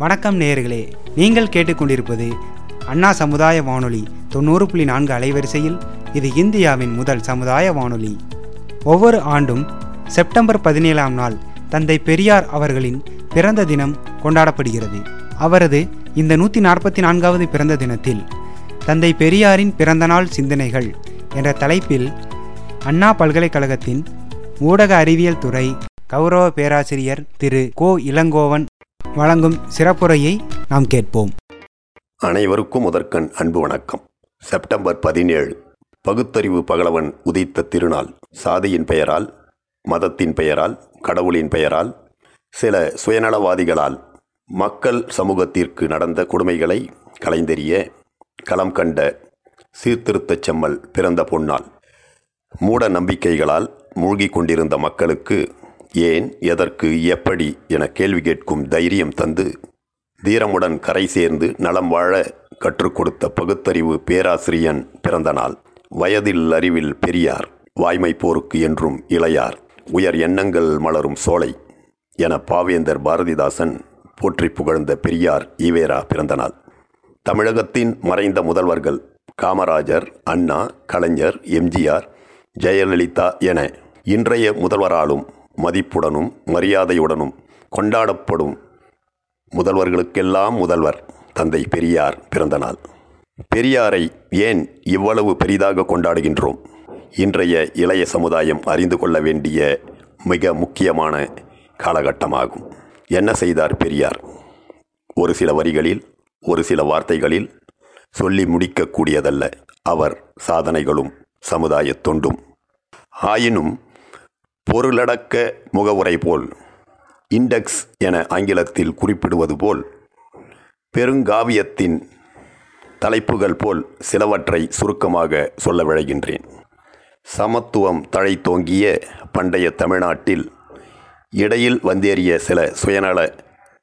வணக்கம் நேயர்களே. நீங்கள் கேட்டுக்கொண்டிருப்பது அண்ணா சமுதாய வானொலி தொண்ணூறு புள்ளி நான்கு அலைவரிசையில். இது இந்தியாவின் முதல் சமுதாய வானொலி. ஒவ்வொரு ஆண்டும் செப்டம்பர் பதினேழாம் நாள் தந்தை பெரியார் அவர்களின் பிறந்த தினம் கொண்டாடப்படுகிறது. அவரது இந்த நூற்றி நாற்பத்தி நான்காவது பிறந்த தினத்தில் தந்தை பெரியாரின் பிறந்தநாள் சிந்தனைகள் என்ற தலைப்பில் அண்ணா பல்கலைக்கழகத்தின் ஊடக அறிவியல் துறை கௌரவ பேராசிரியர் திரு கோ இளங்கோவன் வழங்கும் சிறப்புரையை நாம் கேட்போம். அனைவருக்கும் முதற்கண் அன்பு வணக்கம். செப்டம்பர் பதினேழு பகுத்தறிவு பகலவன் உதித்த திருநாள். சாதியின் பெயரால் மதத்தின் பெயரால் கடவுளின் பெயரால் சில சுயநலவாதிகளால் மக்கள் சமூகத்திற்கு நடந்த கொடுமைகளை கலைந்தெறிய களம் கண்ட சீர்திருத்தச் செம்மல் பிறந்த பொன்னாள் மூட நம்பிக்கைகளால் மூழ்கி கொண்டிருந்த மக்களுக்கு ஏன் எதற்கு எப்படி என கேள்வி கேட்கும் தைரியம் தந்து தீரமுடன் கரை சேர்ந்து நலம் வாழ கற்றுக் கொடுத்த பகுத்தறிவு பேராசிரியன் பிறந்த நாள். வயதில் அறிவில் பெரியார் வாய்மை போருக்கு என்றும் இளையார் உயர் எண்ணங்கள் மலரும் சோலை என பாவேந்தர் பாரதிதாசன் போற்றி புகழ்ந்த பெரியார் ஈவேரா பிறந்தநாள் தமிழகத்தின் மறைந்த முதல்வர்கள் காமராஜர் அண்ணா கலைஞர் எம்ஜிஆர் ஜெயலலிதா என இன்றைய முதல்வராலும் மதிப்புடனும் மரியாதையுடனும் கொண்டாடப்படும் முதல்வர்களுக்கெல்லாம் முதல்வர் தந்தை பெரியார் பிறந்த நாள். பெரியாரை ஏன் இவ்வளவு பெரிதாக கொண்டாடுகின்றோம்? இன்றைய இளைய சமுதாயம் அறிந்து கொள்ள வேண்டிய மிக முக்கியமான காலகட்டமாகும். என்ன செய்தார் பெரியார்? ஒரு சில வரிகளில் ஒரு சில வார்த்தைகளில் சொல்லி முடிக்கக்கூடியதல்ல. அவர் சாதனைகளும் சமுதாய தொண்டும். ஆயினும் பொருளடக்க முகவுரை போல் இண்டெக்ஸ் என ஆங்கிலத்தில் குறிப்பிடுவது போல் பெருங்காவியத்தின் தலைப்புகள் போல் சிலவற்றை சுருக்கமாக சொல்ல விழைகின்றேன். சமத்துவம் தழைத்தோங்கிய பண்டைய தமிழ்நாட்டில் இடையில் வந்தேறிய சில சுயநல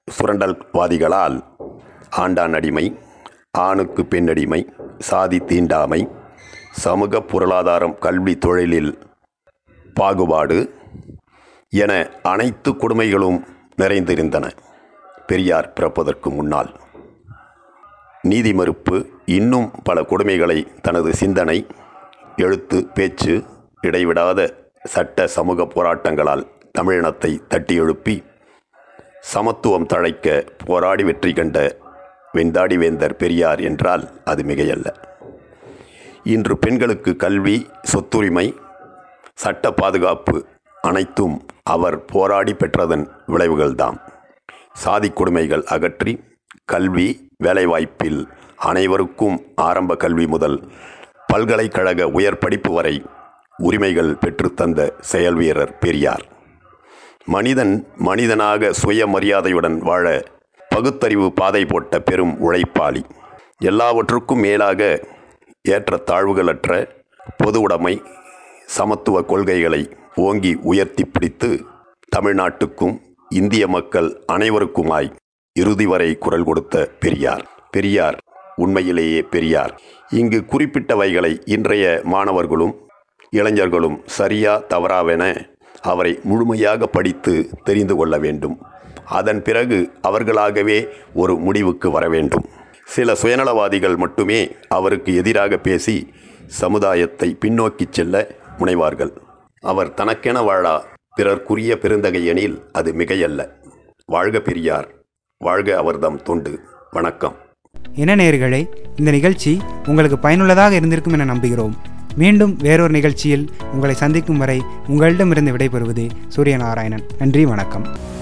சுரண்டல்வாதிகளால் ஆண்டான் அடிமை ஆணுக்கு பெண்ணடிமை சாதி தீண்டாமை சமூக பொருளாதாரம் கல்வி தொழிலில் பாகுபாடு என அனைத்து கொடுமைகளும் நிறைந்திருந்தன. பெரியார் பிறப்பதற்கு முன்னால். நீதி மறுப்பு இன்னும் பல கொடுமைகளை தனது சிந்தனை எழுத்து பேச்சு இடைவிடாத சட்ட சமூக போராட்டங்களால் தமிழினத்தை தட்டி எழுப்பி சமத்துவம் தழைக்க போராடி வெற்றி கண்ட வெந்தாடி வேந்தர் பெரியார் என்றால் அது மிகையல்ல. இன்று பெண்களுக்கு கல்வி சொத்துரிமை சட்ட பாதுகாப்பு அனைத்தும் அவர் போராடி பெற்றதன் விளைவுகள்தாம். சாதி கொடுமைகள் அகற்றி கல்வி வேலைவாய்ப்பில் அனைவருக்கும் ஆரம்ப கல்வி முதல் பல்கலைக்கழக உயர் படிப்பு வரை உரிமைகள் பெற்றுத்தந்த செயல் வீரர் பெரியார். மனிதன் மனிதனாக சுயமரியாதையுடன் வாழ பகுத்தறிவு பாதை போட்ட பெரும் உழைப்பாளி. எல்லாவற்றுக்கும் மேலாக ஏற்ற தாழ்வுகளற்ற பொது உடைமை சமத்துவ கொள்கைகளை ஓங்கி உயர்த்தி பிடித்து தமிழ்நாட்டுக்கும் இந்திய மக்கள் அனைவருக்குமாய் இறுதி வரை குரல் கொடுத்த பெரியார். பெரியார் உண்மையிலேயே பெரியார். இங்கு குறிப்பிட்டவைகளை இன்றைய மாணவர்களும் இளைஞர்களும் சரியா தவறாவென அவரை முழுமையாக படித்து தெரிந்து கொள்ள வேண்டும். அதன் பிறகு அவர்களாகவே ஒரு முடிவுக்கு வர வேண்டும். சில சுயநலவாதிகள் மட்டுமே அவருக்கு எதிராக பேசி சமுதாயத்தை பின்னோக்கிச் செல்ல முனைவார்கள். அவர் தனக்கென வாழா பிறர்க்குரிய பெருந்தகையெனில் அது மிகையல்ல. வாழ்க பெரியார் வாழ்க அவர்தம் தொண்டு. வணக்கம். என்ன நேர்களே இந்த நிகழ்ச்சி உங்களுக்கு பயனுள்ளதாக இருந்திருக்கும் என நம்புகிறோம். மீண்டும் வேறொரு நிகழ்ச்சியில் உங்களை சந்திக்கும் வரை உங்களிடமிருந்து விடைபெறுவது சூரியநாராயணன். நன்றி வணக்கம்.